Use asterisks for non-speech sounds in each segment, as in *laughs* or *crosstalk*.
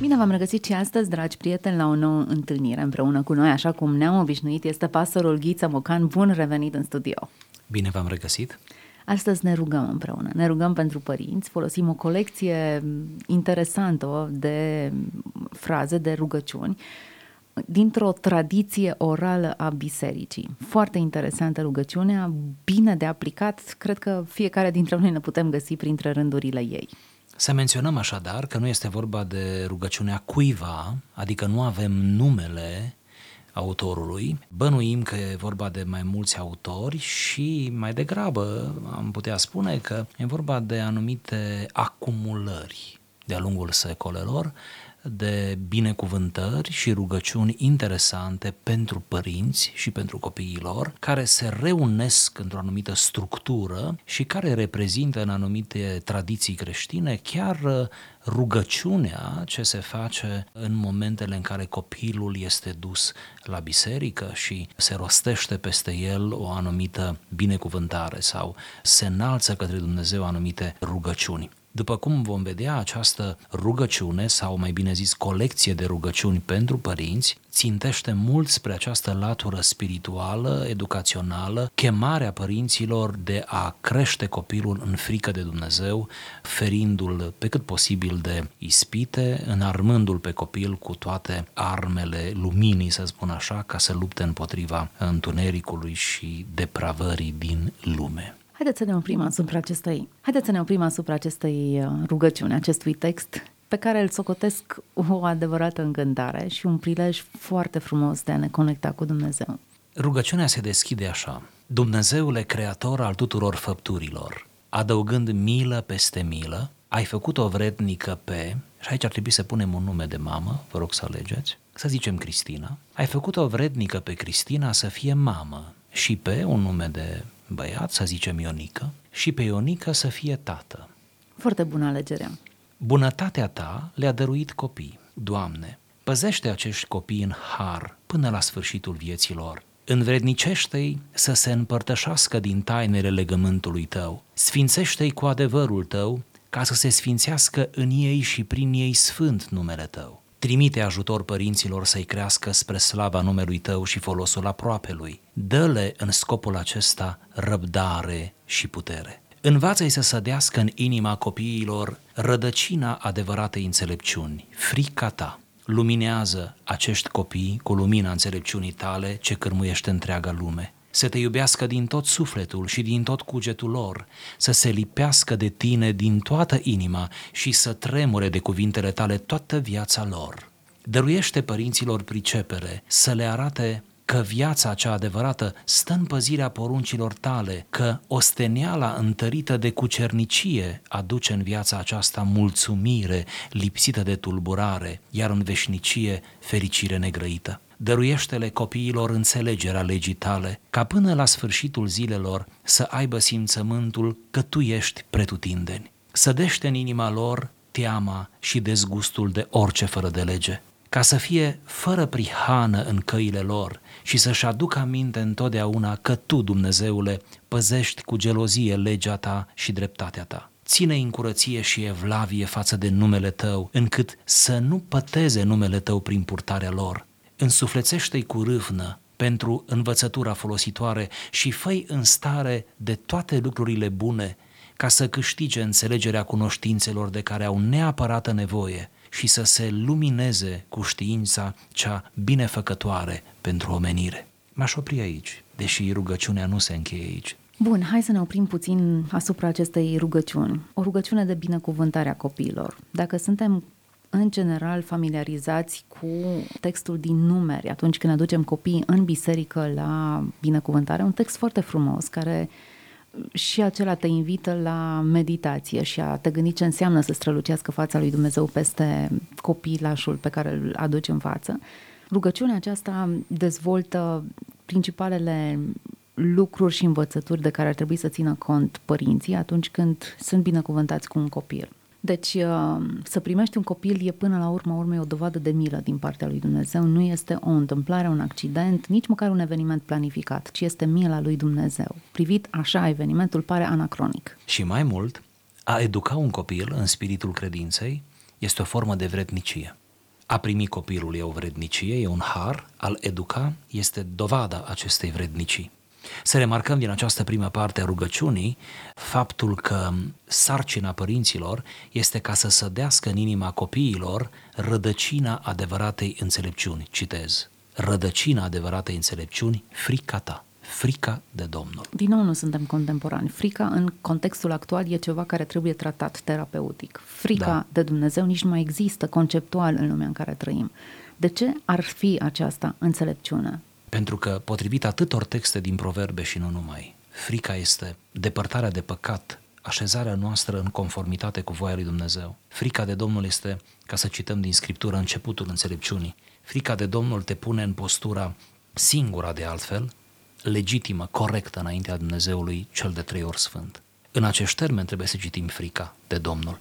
Bine v-am regăsit și astăzi, dragi prieteni, la o nouă întâlnire împreună cu noi, așa cum ne-am obișnuit, este pastorul Ghiță Mocan. Bun revenit în studio! Bine v-am regăsit! Astăzi ne rugăm împreună, ne rugăm pentru părinți, folosim o colecție interesantă de fraze, de rugăciuni, dintr-o tradiție orală a bisericii. Foarte interesantă rugăciunea, bine de aplicat, cred că fiecare dintre noi ne putem găsi printre rândurile ei. Să menționăm așadar că nu este vorba de rugăciunea cuiva, adică nu avem numele autorului. Bănuim că e vorba de mai mulți autori și mai degrabă am putea spune că e vorba de anumite acumulări de-a lungul secolelor de binecuvântări și rugăciuni interesante pentru părinți și pentru copiii lor, care se reunesc într-o anumită structură și care reprezintă în anumite tradiții creștine chiar uh, rugăciunea ce se face în momentele în care copilul este dus la biserică și se rostește peste el o anumită binecuvântare sau se înalță către Dumnezeu anumite rugăciuni. După cum vom vedea, această rugăciune, sau mai bine zis colecție de rugăciuni pentru părinți, țintește mult spre această latură spirituală, educațională, chemarea părinților de a crește copilul în frică de Dumnezeu, ferindu-l pe cât posibil de ispite, înarmându-l pe copil cu toate armele luminii, să spun așa, ca să lupte împotriva întunericului și depravării din lume. Haideți să ne oprim asupra acestei, haideți să ne oprim asupra acestei uh, rugăciuni, acestui text pe care îl socotesc o adevărată încântare și un prilej foarte frumos de a ne conecta cu Dumnezeu. Rugăciunea se deschide așa. Dumnezeule creator al tuturor făpturilor, adăugând milă peste milă, ai făcut o vrednică pe, și aici ar trebui să punem un nume de mamă, vă rog să alegeți, să zicem Cristina, ai făcut o vrednică pe Cristina să fie mamă și pe un nume de băiat, să zicem Ionică, și pe Ionică să fie tată. Foarte bună alegere. Bunătatea ta le-a dăruit copii. Doamne, păzește acești copii în har până la sfârșitul vieții lor. Învrednicește-i să se împărtășească din tainele legământului tău. Sfințește-i cu adevărul tău ca să se sfințească în ei și prin ei sfânt numele tău. Trimite ajutor părinților să-i crească spre slava numelui tău și folosul aproapelui. Dă-le în scopul acesta răbdare și putere. Învață-i să sădească în inima copiilor rădăcina adevăratei înțelepciuni, frica ta. Luminează acești copii cu lumina înțelepciunii tale ce cârmuiește întreaga lume să te iubească din tot sufletul și din tot cugetul lor, să se lipească de tine din toată inima și să tremure de cuvintele tale toată viața lor. Dăruiește părinților pricepere să le arate că viața cea adevărată stă în păzirea poruncilor tale, că osteniala întărită de cucernicie aduce în viața aceasta mulțumire lipsită de tulburare, iar în veșnicie fericire negrăită dăruiește-le copiilor înțelegerea legii tale, ca până la sfârșitul zilelor să aibă simțământul că tu ești pretutindeni. Sădește în inima lor teama și dezgustul de orice fără de lege, ca să fie fără prihană în căile lor și să-și aducă aminte întotdeauna că tu, Dumnezeule, păzești cu gelozie legea ta și dreptatea ta ține în curăție și evlavie față de numele tău, încât să nu păteze numele tău prin purtarea lor, însuflețește-i cu râvnă pentru învățătura folositoare și făi în stare de toate lucrurile bune ca să câștige înțelegerea cunoștințelor de care au neapărată nevoie și să se lumineze cu știința cea binefăcătoare pentru omenire. M-aș opri aici, deși rugăciunea nu se încheie aici. Bun, hai să ne oprim puțin asupra acestei rugăciuni. O rugăciune de binecuvântare a copiilor. Dacă suntem în general familiarizați cu textul din numeri atunci când aducem copiii în biserică la binecuvântare, un text foarte frumos care și acela te invită la meditație și a te gândi ce înseamnă să strălucească fața lui Dumnezeu peste copilașul pe care îl aduci în față. Rugăciunea aceasta dezvoltă principalele lucruri și învățături de care ar trebui să țină cont părinții atunci când sunt binecuvântați cu un copil. Deci uh, să primești un copil e până la urmă urmei o dovadă de milă din partea lui Dumnezeu. Nu este o întâmplare, un accident, nici măcar un eveniment planificat, ci este mila lui Dumnezeu. Privit așa, evenimentul pare anacronic. Și mai mult, a educa un copil în spiritul credinței este o formă de vrednicie. A primi copilul e o vrednicie, e un har, al educa este dovada acestei vrednicii. Să remarcăm din această primă parte a rugăciunii faptul că sarcina părinților este ca să sădească în inima copiilor rădăcina adevăratei înțelepciuni. Citez. Rădăcina adevăratei înțelepciuni, frica ta frica de Domnul. Din nou nu suntem contemporani. Frica în contextul actual e ceva care trebuie tratat terapeutic. Frica da. de Dumnezeu nici nu mai există conceptual în lumea în care trăim. De ce ar fi aceasta înțelepciune? Pentru că, potrivit atâtor texte din proverbe și nu numai, frica este depărtarea de păcat, așezarea noastră în conformitate cu voia lui Dumnezeu. Frica de Domnul este, ca să cităm din Scriptură, începutul înțelepciunii. Frica de Domnul te pune în postura singura de altfel, legitimă, corectă înaintea Dumnezeului cel de trei ori sfânt. În acești termeni trebuie să citim frica de Domnul.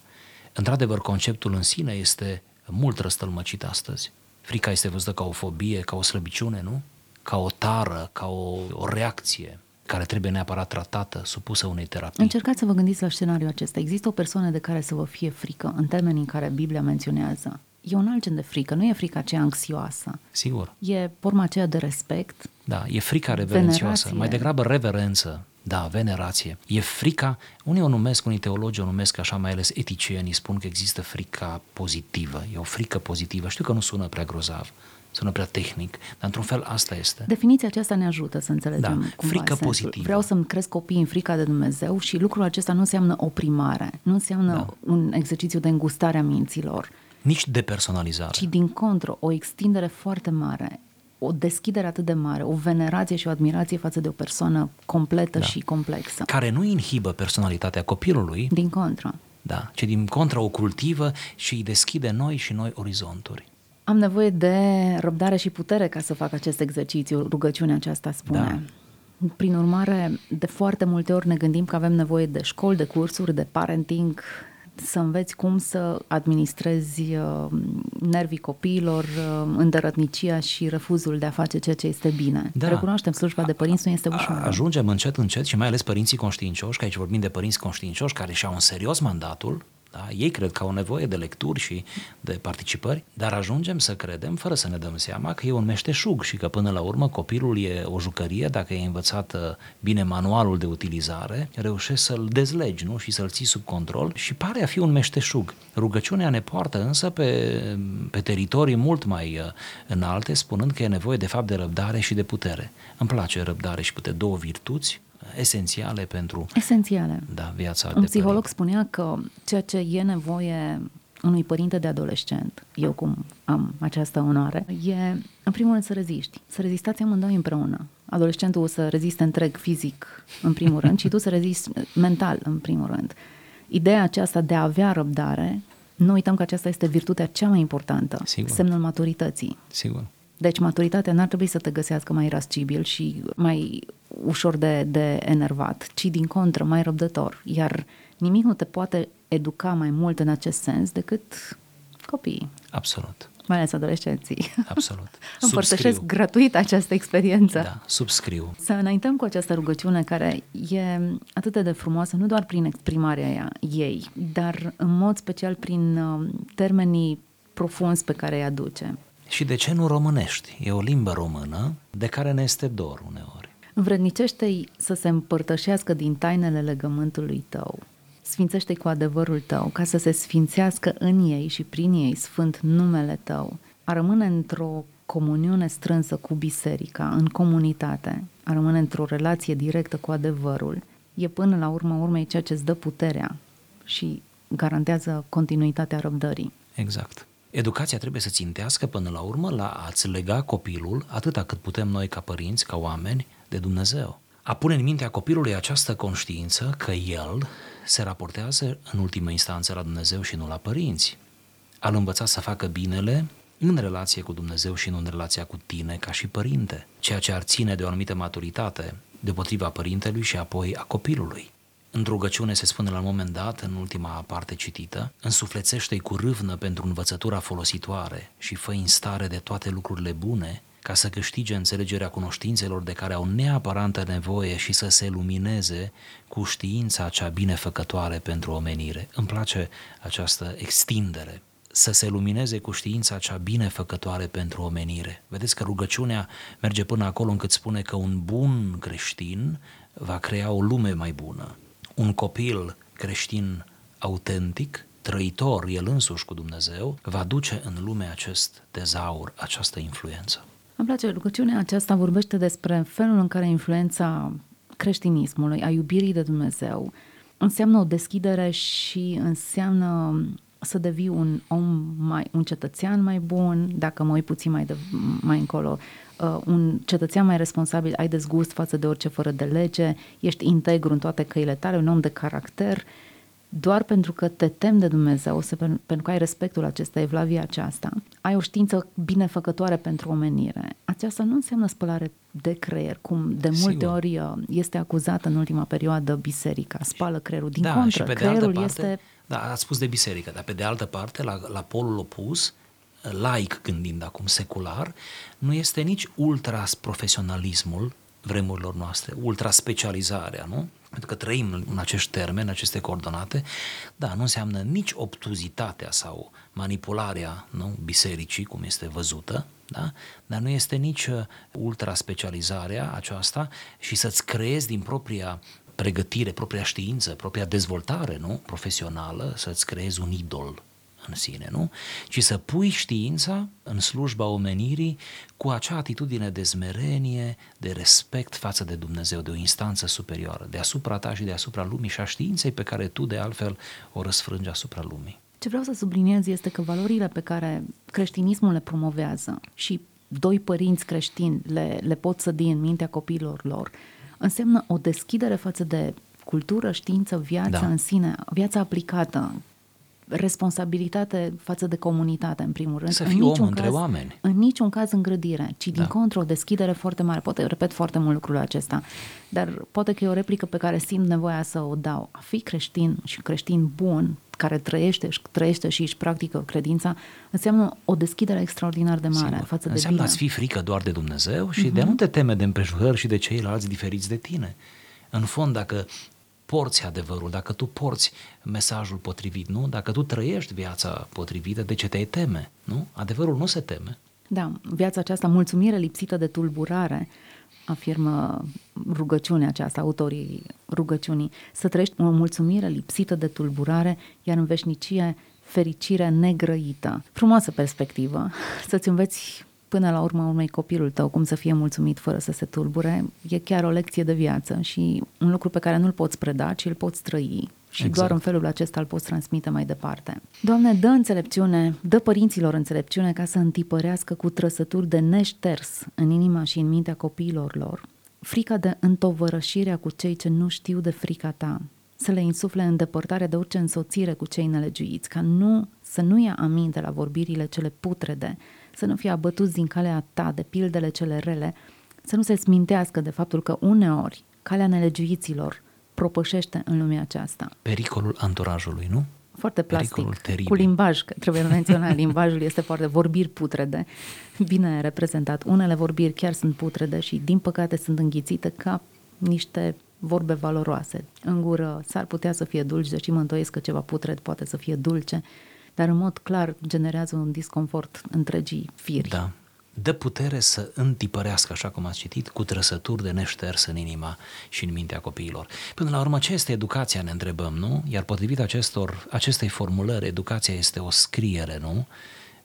Într-adevăr, conceptul în sine este mult răstălmăcit astăzi. Frica este văzută ca o fobie, ca o slăbiciune, nu? Ca o tară, ca o, o reacție care trebuie neapărat tratată, supusă unei terapii. Încercați să vă gândiți la scenariul acesta. Există o persoană de care să vă fie frică în termenii în care Biblia menționează. E un alt gen de frică, nu e frica aceea anxioasă. Sigur. E forma aceea de respect. Da, e frica reverențioasă, venerație. mai degrabă reverență. Da, venerație. E frica, unii o numesc, unii teologi o numesc așa, mai ales eticienii spun că există frica pozitivă. E o frică pozitivă. Știu că nu sună prea grozav, sună prea tehnic, dar într-un fel asta este. Definiția aceasta ne ajută să înțelegem da, frică sensul. pozitivă. Vreau să-mi cresc copiii în frica de Dumnezeu și lucrul acesta nu înseamnă oprimare, nu înseamnă da. un exercițiu de îngustare a minților. Nici depersonalizare. Ci din contră, o extindere foarte mare o deschidere atât de mare, o venerație și o admirație față de o persoană completă da. și complexă. Care nu inhibă personalitatea copilului. Din contră. Da, ci din contră o cultivă și îi deschide noi și noi orizonturi. Am nevoie de răbdare și putere ca să fac acest exercițiu, rugăciunea aceasta spune. Da. Prin urmare, de foarte multe ori ne gândim că avem nevoie de școli, de cursuri, de parenting, să înveți cum să administrezi uh, nervii copiilor, uh, îndărătnicia și refuzul de a face ceea ce este bine. Da. Recunoaștem, slujba de părinți nu este ușor. Ajungem încet, încet și mai ales părinții conștiincioși, că aici vorbim de părinți conștiincioși care și-au în serios mandatul da? Ei cred că au nevoie de lecturi și de participări, dar ajungem să credem, fără să ne dăm seama, că e un meșteșug și că până la urmă copilul e o jucărie, dacă e învățat uh, bine manualul de utilizare, reușești să-l dezlegi nu? și să-l ții sub control și pare a fi un meșteșug. Rugăciunea ne poartă însă pe, pe teritorii mult mai uh, înalte, spunând că e nevoie de fapt de răbdare și de putere. Îmi place răbdare și putere, două virtuți esențiale pentru esențiale. Da, viața Un de psiholog părinte. spunea că ceea ce e nevoie unui părinte de adolescent, eu cum am această onoare, e în primul rând să reziști, să rezistați amândoi împreună. Adolescentul să reziste întreg fizic în primul rând și tu să rezisti mental în primul rând. Ideea aceasta de a avea răbdare, nu uităm că aceasta este virtutea cea mai importantă, Sigur. semnul maturității. Sigur. Deci maturitatea n-ar trebui să te găsească mai rascibil și mai ușor de, de enervat, ci din contră mai răbdător. Iar nimic nu te poate educa mai mult în acest sens decât copiii. Absolut. Mai ales adolescenții. Absolut. *laughs* Împărtășesc gratuit această experiență. Da, subscriu. Să înaintăm cu această rugăciune care e atât de frumoasă, nu doar prin exprimarea ea, ei, dar în mod special prin uh, termenii profunzi pe care îi aduce. Și de ce nu românești? E o limbă română de care ne este dor uneori. Învrednicește-i să se împărtășească din tainele legământului tău. Sfințește-i cu adevărul tău, ca să se sfințească în ei și prin ei sfânt numele tău. A rămâne într-o comuniune strânsă cu biserica, în comunitate, a rămâne într-o relație directă cu adevărul, e până la urmă urmei ceea ce îți dă puterea și garantează continuitatea răbdării. Exact. Educația trebuie să țintească până la urmă la a-ți lega copilul, atâta cât putem noi ca părinți, ca oameni, de Dumnezeu. A pune în mintea copilului această conștiință că el se raportează în ultimă instanță la Dumnezeu și nu la părinți. Al învăța să facă binele în relație cu Dumnezeu și nu în relația cu tine ca și părinte, ceea ce ar ține de o anumită maturitate deopotriva părintelui și apoi a copilului. În rugăciune se spune la un moment dat, în ultima parte citită, însuflețește-i cu râvnă pentru învățătura folositoare și fă în stare de toate lucrurile bune, ca să câștige înțelegerea cunoștințelor de care au neapărantă nevoie și să se lumineze cu știința cea binefăcătoare pentru omenire. Îmi place această extindere să se lumineze cu știința cea binefăcătoare pentru omenire. Vedeți că rugăciunea merge până acolo încât spune că un bun creștin va crea o lume mai bună. Un copil creștin autentic, trăitor el însuși cu Dumnezeu, va duce în lume acest tezaur, această influență. Îmi place, rugăciunea aceasta vorbește despre felul în care influența creștinismului, a iubirii de Dumnezeu, înseamnă o deschidere și înseamnă să devii un om mai, un cetățean mai bun, dacă mă uit puțin mai, de, mai încolo, uh, un cetățean mai responsabil, ai dezgust față de orice fără de lege, ești integru în toate căile tale, un om de caracter, doar pentru că te tem de Dumnezeu, să, pentru că ai respectul acesta, evlavia aceasta, ai o știință binefăcătoare pentru omenire. Aceasta nu înseamnă spălare de creier, cum de multe Sigur. ori uh, este acuzată în ultima perioadă biserica, spală creierul. Din da, contră, și pe creierul de altă parte, este... Da, ați spus de biserică, dar pe de altă parte, la, la polul opus, laic gândind acum, secular, nu este nici ultra-profesionalismul vremurilor noastre, ultra-specializarea, nu? pentru că trăim în acești termeni, în aceste coordonate, da, nu înseamnă nici obtuzitatea sau manipularea nu, bisericii, cum este văzută, da? dar nu este nici uh, ultra-specializarea aceasta și să-ți creezi din propria pregătire, propria știință, propria dezvoltare nu? profesională, să-ți creezi un idol în sine, nu? Ci să pui știința în slujba omenirii cu acea atitudine de zmerenie, de respect față de Dumnezeu, de o instanță superioară, deasupra ta și deasupra lumii și a științei pe care tu de altfel o răsfrângi asupra lumii. Ce vreau să subliniez este că valorile pe care creștinismul le promovează și doi părinți creștini le, le pot sădi în mintea copiilor lor, înseamnă o deschidere față de cultură, știință, viața da. în sine, viața aplicată, responsabilitate față de comunitate, în primul rând. Să fii om între caz, oameni. În niciun caz îngrădire, ci din da. contră o deschidere foarte mare. Poate repet foarte mult lucrul acesta, dar poate că e o replică pe care simt nevoia să o dau. A fi creștin și creștin bun, care trăiește, și trăiește și își practică credința, înseamnă o deschidere extraordinar de mare Sigur. față de Înseamnă bine. a fi frică doar de Dumnezeu și uh-huh. de a nu te teme de împrejurări și de ceilalți diferiți de tine. În fond, dacă porți adevărul, dacă tu porți mesajul potrivit, nu? Dacă tu trăiești viața potrivită, de ce te teme, nu? Adevărul nu se teme. Da, viața aceasta, mulțumire lipsită de tulburare, afirmă rugăciunea aceasta, autorii rugăciunii, să trăiești o mulțumire lipsită de tulburare, iar în veșnicie fericire negrăită. Frumoasă perspectivă, *laughs* să-ți înveți până la urmă unui copilul tău cum să fie mulțumit fără să se tulbure, e chiar o lecție de viață și un lucru pe care nu-l poți preda, ci îl poți trăi și exact. doar în felul acesta îl poți transmite mai departe. Doamne, dă înțelepciune, dă părinților înțelepciune ca să întipărească cu trăsături de neșters în inima și în mintea copiilor lor, frica de întovărășirea cu cei ce nu știu de frica ta, să le insufle îndepărtarea de orice însoțire cu cei nelegiuiți, ca nu să nu ia aminte la vorbirile cele putrede, să nu fie abătuți din calea ta de pildele cele rele, să nu se smintească de faptul că uneori calea nelegiuiților propășește în lumea aceasta. Pericolul anturajului, nu? Foarte plastic, cu limbaj, că trebuie menționat, limbajul este foarte vorbiri putrede, bine reprezentat. Unele vorbiri chiar sunt putrede și din păcate sunt înghițite ca niște vorbe valoroase. În gură s-ar putea să fie dulci, deși mă întoiesc că ceva putred poate să fie dulce, dar în mod clar generează un disconfort întregii firi. Da. Dă putere să întipărească, așa cum ați citit, cu trăsături de neșters în inima și în mintea copiilor. Până la urmă, ce este educația, ne întrebăm, nu? Iar potrivit acestor, acestei formulări, educația este o scriere, nu?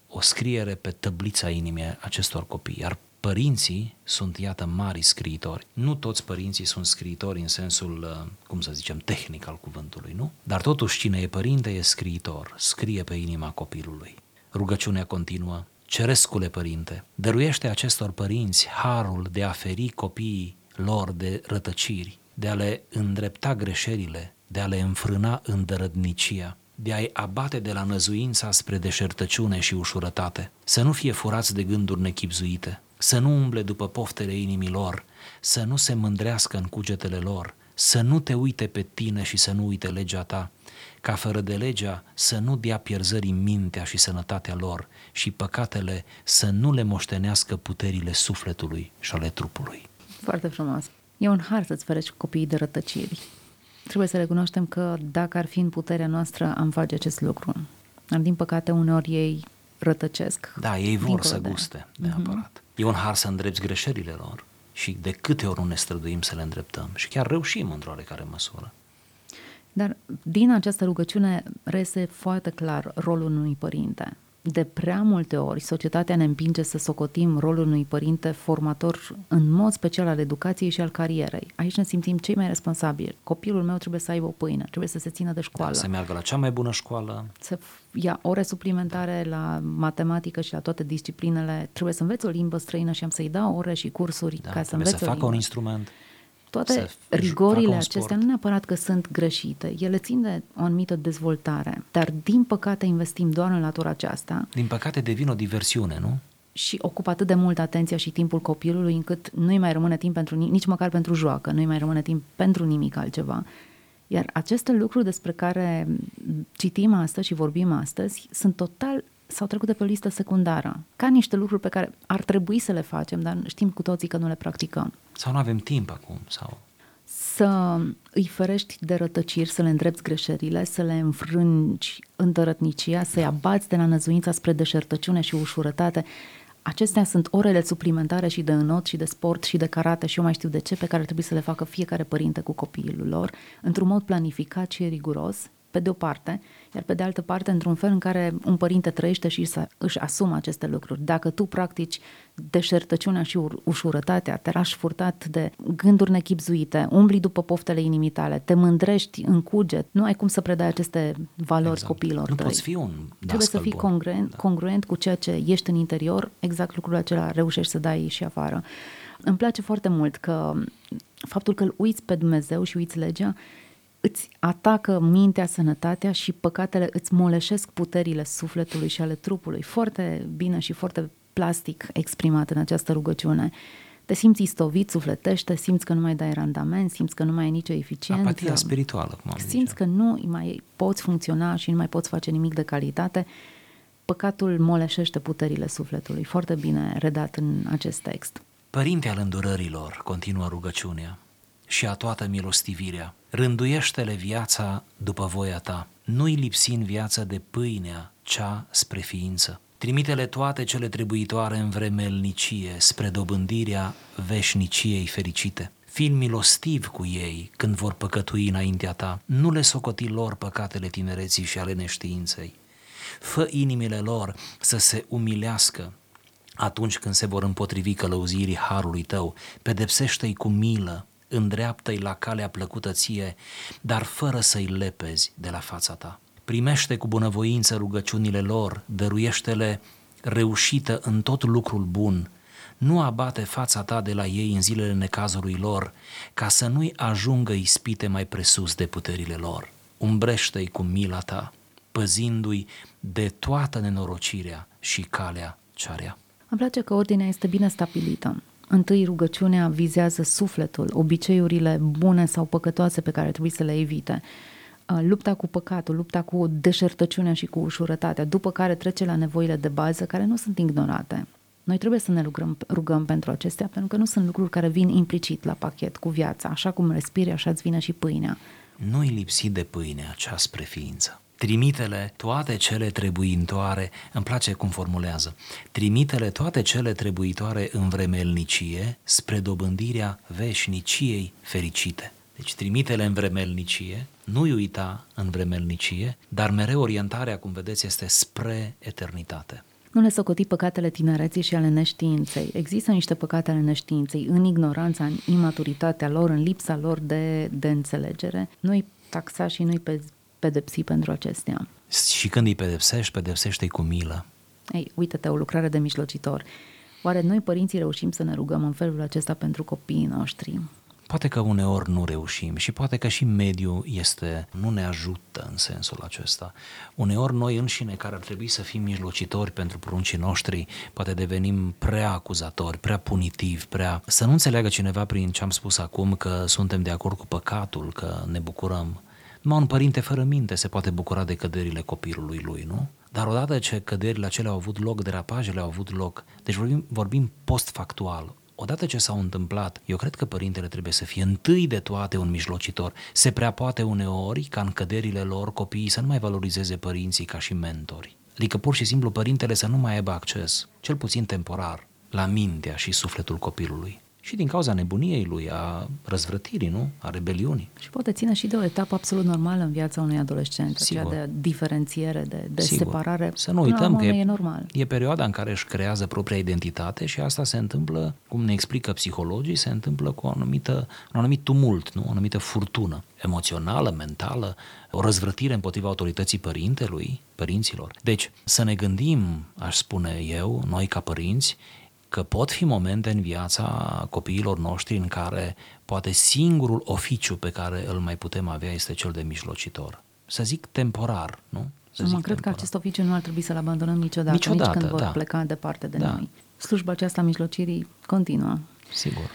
O scriere pe tăblița inimii acestor copii. Iar părinții sunt, iată, mari scriitori. Nu toți părinții sunt scriitori în sensul, uh, cum să zicem, tehnic al cuvântului, nu? Dar totuși cine e părinte e scriitor, scrie pe inima copilului. Rugăciunea continuă, Cerescule Părinte, dăruiește acestor părinți harul de a feri copiii lor de rătăciri, de a le îndrepta greșelile, de a le înfrâna îndărădnicia, de a-i abate de la năzuința spre deșertăciune și ușurătate, să nu fie furați de gânduri nechipzuite, să nu umble după poftele inimilor, să nu se mândrească în cugetele lor, să nu te uite pe tine și să nu uite legea ta, ca fără de legea să nu dea pierzării mintea și sănătatea lor și păcatele să nu le moștenească puterile sufletului și ale trupului. Foarte frumos. E un har să-ți ferești copiii de rătăciri. Trebuie să recunoaștem că dacă ar fi în puterea noastră, am face acest lucru. Dar, din păcate, uneori ei rătăcesc. Da, ei vor să de... guste, neapărat. Mm-hmm. E un har să îndrepți greșelile lor și de câte ori nu ne străduim să le îndreptăm și chiar reușim într-o oarecare măsură. Dar din această rugăciune reiese foarte clar rolul unui părinte de prea multe ori societatea ne împinge să socotim rolul unui părinte formator în mod special al educației și al carierei. Aici ne simțim cei mai responsabili. Copilul meu trebuie să aibă o pâine, trebuie să se țină de școală. Da, să meargă la cea mai bună școală. Să ia ore suplimentare la matematică și la toate disciplinele. Trebuie să învețe o limbă străină și am să-i dau ore și cursuri da, ca să învețe să facă un instrument toate rigorile acestea nu neapărat că sunt greșite, ele țin de o anumită dezvoltare, dar din păcate investim doar în latura aceasta. Din păcate devin o diversiune, nu? și ocupă atât de mult atenția și timpul copilului încât nu-i mai rămâne timp pentru nici măcar pentru joacă, nu-i mai rămâne timp pentru nimic altceva. Iar aceste lucruri despre care citim astăzi și vorbim astăzi sunt total s-au trecut de pe o listă secundară, ca niște lucruri pe care ar trebui să le facem, dar știm cu toții că nu le practicăm. Sau nu avem timp acum, sau... Să îi ferești de rătăciri, să le îndrepți greșelile, să le înfrângi întărătnicia, să-i abați de la năzuința spre deșertăciune și ușurătate. Acestea sunt orele suplimentare și de înot și de sport și de karate și eu mai știu de ce, pe care trebuie să le facă fiecare părinte cu copilul lor, într-un mod planificat și riguros, pe de o parte, iar pe de altă parte, într-un fel în care un părinte trăiește și să își asumă aceste lucruri. Dacă tu practici deșertăciunea și ușurătatea, te lași furtat de gânduri nechipzuite, umbli după poftele inimii tale, te mândrești în cuget, nu ai cum să predai aceste valori exact. copiilor Nu tăi. poți fi un Trebuie să fii bun. congruent, da. congruent cu ceea ce ești în interior, exact lucrul acela reușești să dai și afară. Îmi place foarte mult că faptul că îl uiți pe Dumnezeu și uiți legea îți atacă mintea, sănătatea și păcatele îți moleșesc puterile sufletului și ale trupului. Foarte bine și foarte plastic exprimat în această rugăciune. Te simți istovit, sufletește, simți că nu mai dai randament, simți că nu mai ai nicio eficiență. Apatia spirituală, cum am Simți zice. că nu mai poți funcționa și nu mai poți face nimic de calitate. Păcatul moleșește puterile sufletului. Foarte bine redat în acest text. Părinte al îndurărilor, continuă rugăciunea, și a toată milostivirea, Rânduiește-le viața după voia ta, nu-i lipsi în viață de pâinea cea spre ființă. Trimitele toate cele trebuitoare în vremelnicie spre dobândirea veșniciei fericite. Fii milostiv cu ei când vor păcătui înaintea ta, nu le socoti lor păcatele tinereții și ale neștiinței. Fă inimile lor să se umilească atunci când se vor împotrivi călăuzirii harului tău, pedepsește-i cu milă, îndreaptă-i la calea plăcută ție, dar fără să-i lepezi de la fața ta. Primește cu bunăvoință rugăciunile lor, dăruiește-le reușită în tot lucrul bun, nu abate fața ta de la ei în zilele necazului lor, ca să nu-i ajungă ispite mai presus de puterile lor. Umbrește-i cu mila ta, păzindu-i de toată nenorocirea și calea cearea. Îmi place că ordinea este bine stabilită. Întâi rugăciunea vizează sufletul, obiceiurile bune sau păcătoase pe care trebuie să le evite. Uh, lupta cu păcatul, lupta cu deșertăciunea și cu ușurătatea, după care trece la nevoile de bază care nu sunt ignorate. Noi trebuie să ne rugăm, rugăm pentru acestea, pentru că nu sunt lucruri care vin implicit la pachet cu viața. Așa cum respiri, așa îți vine și pâinea. Nu-i lipsi de pâine acea spre ființă. Trimitele toate cele trebuitoare, îmi place cum formulează, trimitele toate cele trebuitoare în vremelnicie spre dobândirea veșniciei fericite. Deci trimitele în vremelnicie, nu-i uita în vremelnicie, dar mereu orientarea, cum vedeți, este spre eternitate. Nu le socoti păcatele tinereții și ale neștiinței. Există niște păcate ale neștiinței în ignoranța, în imaturitatea lor, în lipsa lor de, de înțelegere. Nu-i taxa și nu-i pe pedepsi pentru acestea. Și când îi pedepsești, pedepsește-i cu milă. Ei, uite-te, o lucrare de mijlocitor. Oare noi, părinții, reușim să ne rugăm în felul acesta pentru copiii noștri? Poate că uneori nu reușim și poate că și mediul este, nu ne ajută în sensul acesta. Uneori noi înșine care ar trebui să fim mijlocitori pentru pruncii noștri, poate devenim prea acuzatori, prea punitivi, prea... Să nu înțeleagă cineva prin ce am spus acum că suntem de acord cu păcatul, că ne bucurăm numai un părinte fără minte se poate bucura de căderile copilului lui, nu? Dar odată ce căderile acelea au avut loc, derapajele au avut loc, deci vorbim, vorbim postfactual, odată ce s-au întâmplat, eu cred că părintele trebuie să fie întâi de toate un mijlocitor. Se prea poate uneori ca în căderile lor copiii să nu mai valorizeze părinții ca și mentori. Adică pur și simplu părintele să nu mai aibă acces, cel puțin temporar, la mintea și sufletul copilului și din cauza nebuniei lui, a răzvrătirii, nu? A rebeliunii. Și poate ține și de o etapă absolut normală în viața unui adolescent, Sigur. aceea de diferențiere, de, de Sigur. separare. Să nu uităm că e, e normal. E perioada în care își creează propria identitate și asta se întâmplă, cum ne explică psihologii, se întâmplă cu o anumită, un anumit tumult, nu? o anumită furtună emoțională, mentală, o răzvrătire împotriva autorității părintelui, părinților. Deci, să ne gândim, aș spune eu, noi ca părinți, că pot fi momente în viața copiilor noștri în care poate singurul oficiu pe care îl mai putem avea este cel de mijlocitor. Să zic temporar, nu? Să mă zic cred temporar. că acest oficiu nu ar trebui să-l abandonăm niciodată, niciodată nici când vor da. pleca departe de da. noi. Slujba aceasta a mijlocirii continuă. Sigur.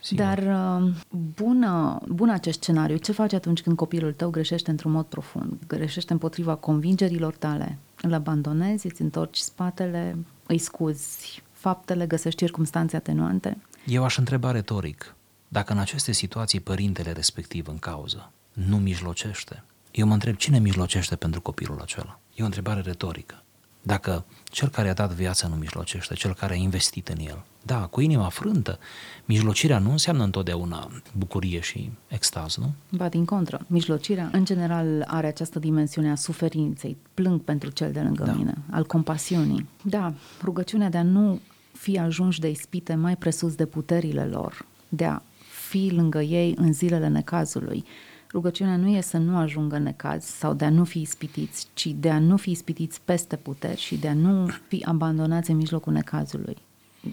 Sigur. Dar uh, bună, bun acest scenariu. Ce faci atunci când copilul tău greșește într-un mod profund? Greșește împotriva convingerilor tale? Îl abandonezi, îți întorci spatele, îi scuzi, faptele, găsești circunstanțe atenuante? Eu aș întreba retoric, dacă în aceste situații părintele respectiv în cauză nu mijlocește, eu mă întreb cine mijlocește pentru copilul acela? E o întrebare retorică. Dacă cel care a dat viața nu mijlocește, cel care a investit în el, da, cu inima frântă, mijlocirea nu înseamnă întotdeauna bucurie și extaz, nu? Ba din contră, mijlocirea în general are această dimensiune a suferinței, plâng pentru cel de lângă da. mine, al compasiunii. Da, rugăciunea de a nu fi ajunși de ispite mai presus de puterile lor, de a fi lângă ei în zilele necazului. Rugăciunea nu e să nu ajungă necaz sau de a nu fi ispitiți, ci de a nu fi ispitiți peste puteri și de a nu fi abandonați în mijlocul necazului.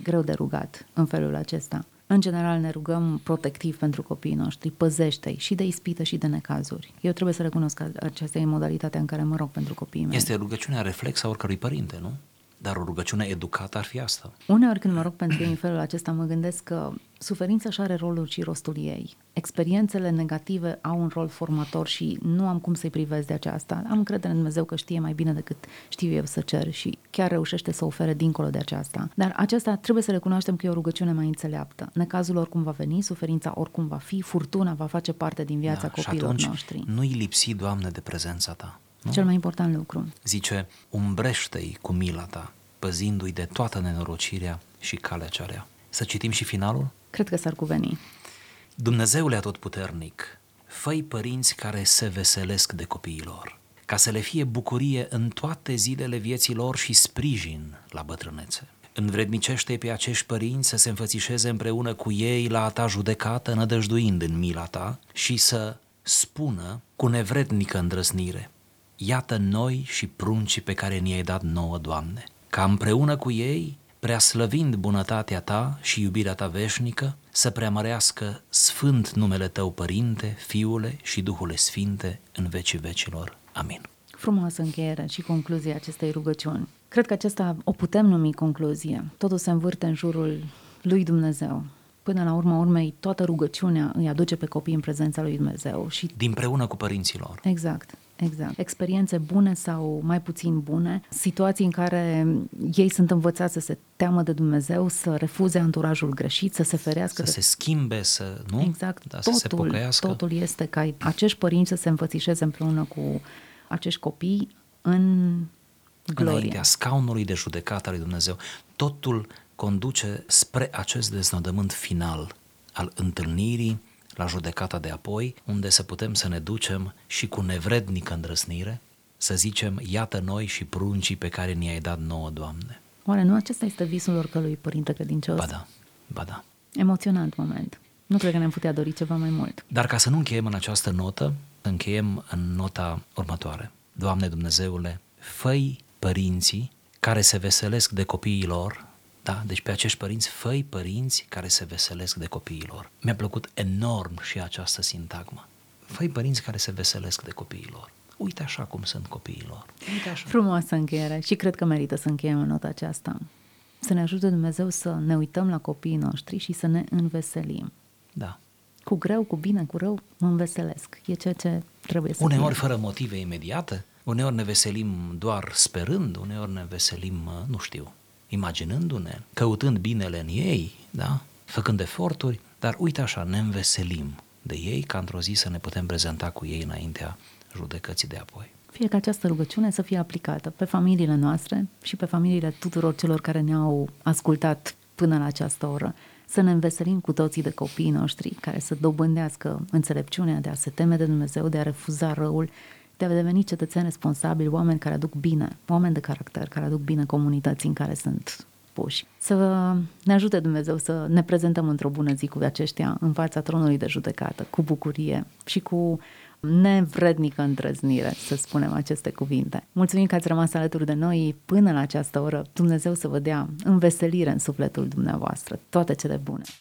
Greu de rugat în felul acesta. În general ne rugăm protectiv pentru copiii noștri, păzește-i și de ispită și de necazuri. Eu trebuie să recunosc că aceasta e modalitatea în care mă rog pentru copiii mei. Este rugăciunea reflex a oricărui părinte, nu? Dar o rugăciune educată ar fi asta. Uneori când mă rog pentru ei în felul acesta, mă gândesc că suferința și are rolul și rostul ei. Experiențele negative au un rol formator și nu am cum să-i privesc de aceasta. Am încredere în Dumnezeu că știe mai bine decât știu eu să cer și chiar reușește să ofere dincolo de aceasta. Dar aceasta trebuie să recunoaștem că e o rugăciune mai înțeleaptă. Necazul oricum va veni, suferința oricum va fi, furtuna va face parte din viața da, copiilor noștri. Nu-i lipsi, Doamne, de prezența Ta. Nu? Cel mai important lucru. Zice, umbrește-i cu mila ta, păzindu-i de toată nenorocirea și calea cea rea. Să citim și finalul? Cred că s-ar cuveni. Dumnezeule atotputernic, făi părinți care se veselesc de copiilor, ca să le fie bucurie în toate zilele vieții lor și sprijin la bătrânețe. Învrednicește pe acești părinți să se înfățișeze împreună cu ei la a ta judecată, nădăjduind în mila ta și să spună cu nevrednică îndrăsnire, Iată noi și pruncii pe care ni-ai dat nouă, Doamne, ca împreună cu ei, preaslăvind bunătatea Ta și iubirea Ta veșnică, să preamărească sfânt numele Tău, Părinte, Fiule și Duhule Sfinte, în vecii vecilor. Amin. Frumoasă încheiere și concluzia acestei rugăciuni. Cred că acesta o putem numi concluzie. Totul se învârte în jurul lui Dumnezeu. Până la urma urmei, toată rugăciunea îi aduce pe copii în prezența lui Dumnezeu. Și... Dinpreună cu părinților. Exact. Exact. Experiențe bune sau mai puțin bune, situații în care ei sunt învățați să se teamă de Dumnezeu, să refuze anturajul greșit, să se ferească. Să de... se schimbe, să nu? Exact. Da, totul, să se pocăiască. Totul este ca acești părinți să se înfățișeze împreună cu acești copii în glorie. Înaintea scaunului de judecată al lui Dumnezeu. Totul conduce spre acest deznodământ final al întâlnirii la judecata de apoi, unde să putem să ne ducem și cu nevrednică îndrăsnire, să zicem, iată noi și pruncii pe care ni-ai dat nouă, Doamne. Oare nu acesta este visul oricălui părinte credincios? Ba da, ba da. Emoționant moment. Nu cred că ne-am putea dori ceva mai mult. Dar ca să nu încheiem în această notă, încheiem în nota următoare. Doamne Dumnezeule, făi părinții care se veselesc de copiii lor da? Deci pe acești părinți, făi părinți care se veselesc de copiilor. Mi-a plăcut enorm și această sintagmă. Făi părinți care se veselesc de copiilor. Uite așa cum sunt copiilor. Uite așa. Frumoasă încheiere și cred că merită să încheiem în nota aceasta. Să ne ajute Dumnezeu să ne uităm la copiii noștri și să ne înveselim. Da. Cu greu, cu bine, cu rău, mă înveselesc. E ceea ce trebuie să Uneori fie. fără motive imediate, uneori ne veselim doar sperând, uneori ne veselim, nu știu, imaginându-ne, căutând binele în ei, da? făcând eforturi, dar uite așa, ne înveselim de ei ca într-o zi să ne putem prezenta cu ei înaintea judecății de apoi. Fie ca această rugăciune să fie aplicată pe familiile noastre și pe familiile tuturor celor care ne-au ascultat până la această oră. Să ne înveselim cu toții de copiii noștri care să dobândească înțelepciunea de a se teme de Dumnezeu, de a refuza răul, de a deveni cetățeni responsabili, oameni care aduc bine, oameni de caracter, care aduc bine comunității în care sunt puși. Să ne ajute Dumnezeu să ne prezentăm într-o bună zi cu aceștia în fața tronului de judecată, cu bucurie și cu nevrednică îndrăznire, să spunem aceste cuvinte. Mulțumim că ați rămas alături de noi până la această oră. Dumnezeu să vă dea înveselire în sufletul dumneavoastră. Toate cele bune!